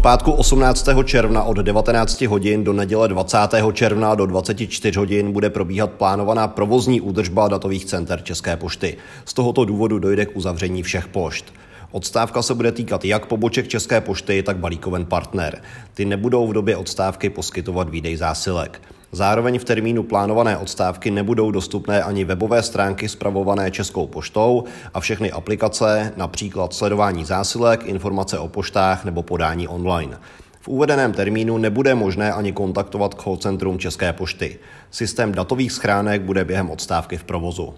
pátku 18. června od 19 hodin do neděle 20. června do 24 hodin bude probíhat plánovaná provozní údržba datových center České pošty. Z tohoto důvodu dojde k uzavření všech pošt. Odstávka se bude týkat jak poboček České pošty, tak balíkoven partner. Ty nebudou v době odstávky poskytovat výdej zásilek. Zároveň v termínu plánované odstávky nebudou dostupné ani webové stránky spravované Českou poštou a všechny aplikace, například sledování zásilek, informace o poštách nebo podání online. V uvedeném termínu nebude možné ani kontaktovat call centrum České pošty. Systém datových schránek bude během odstávky v provozu.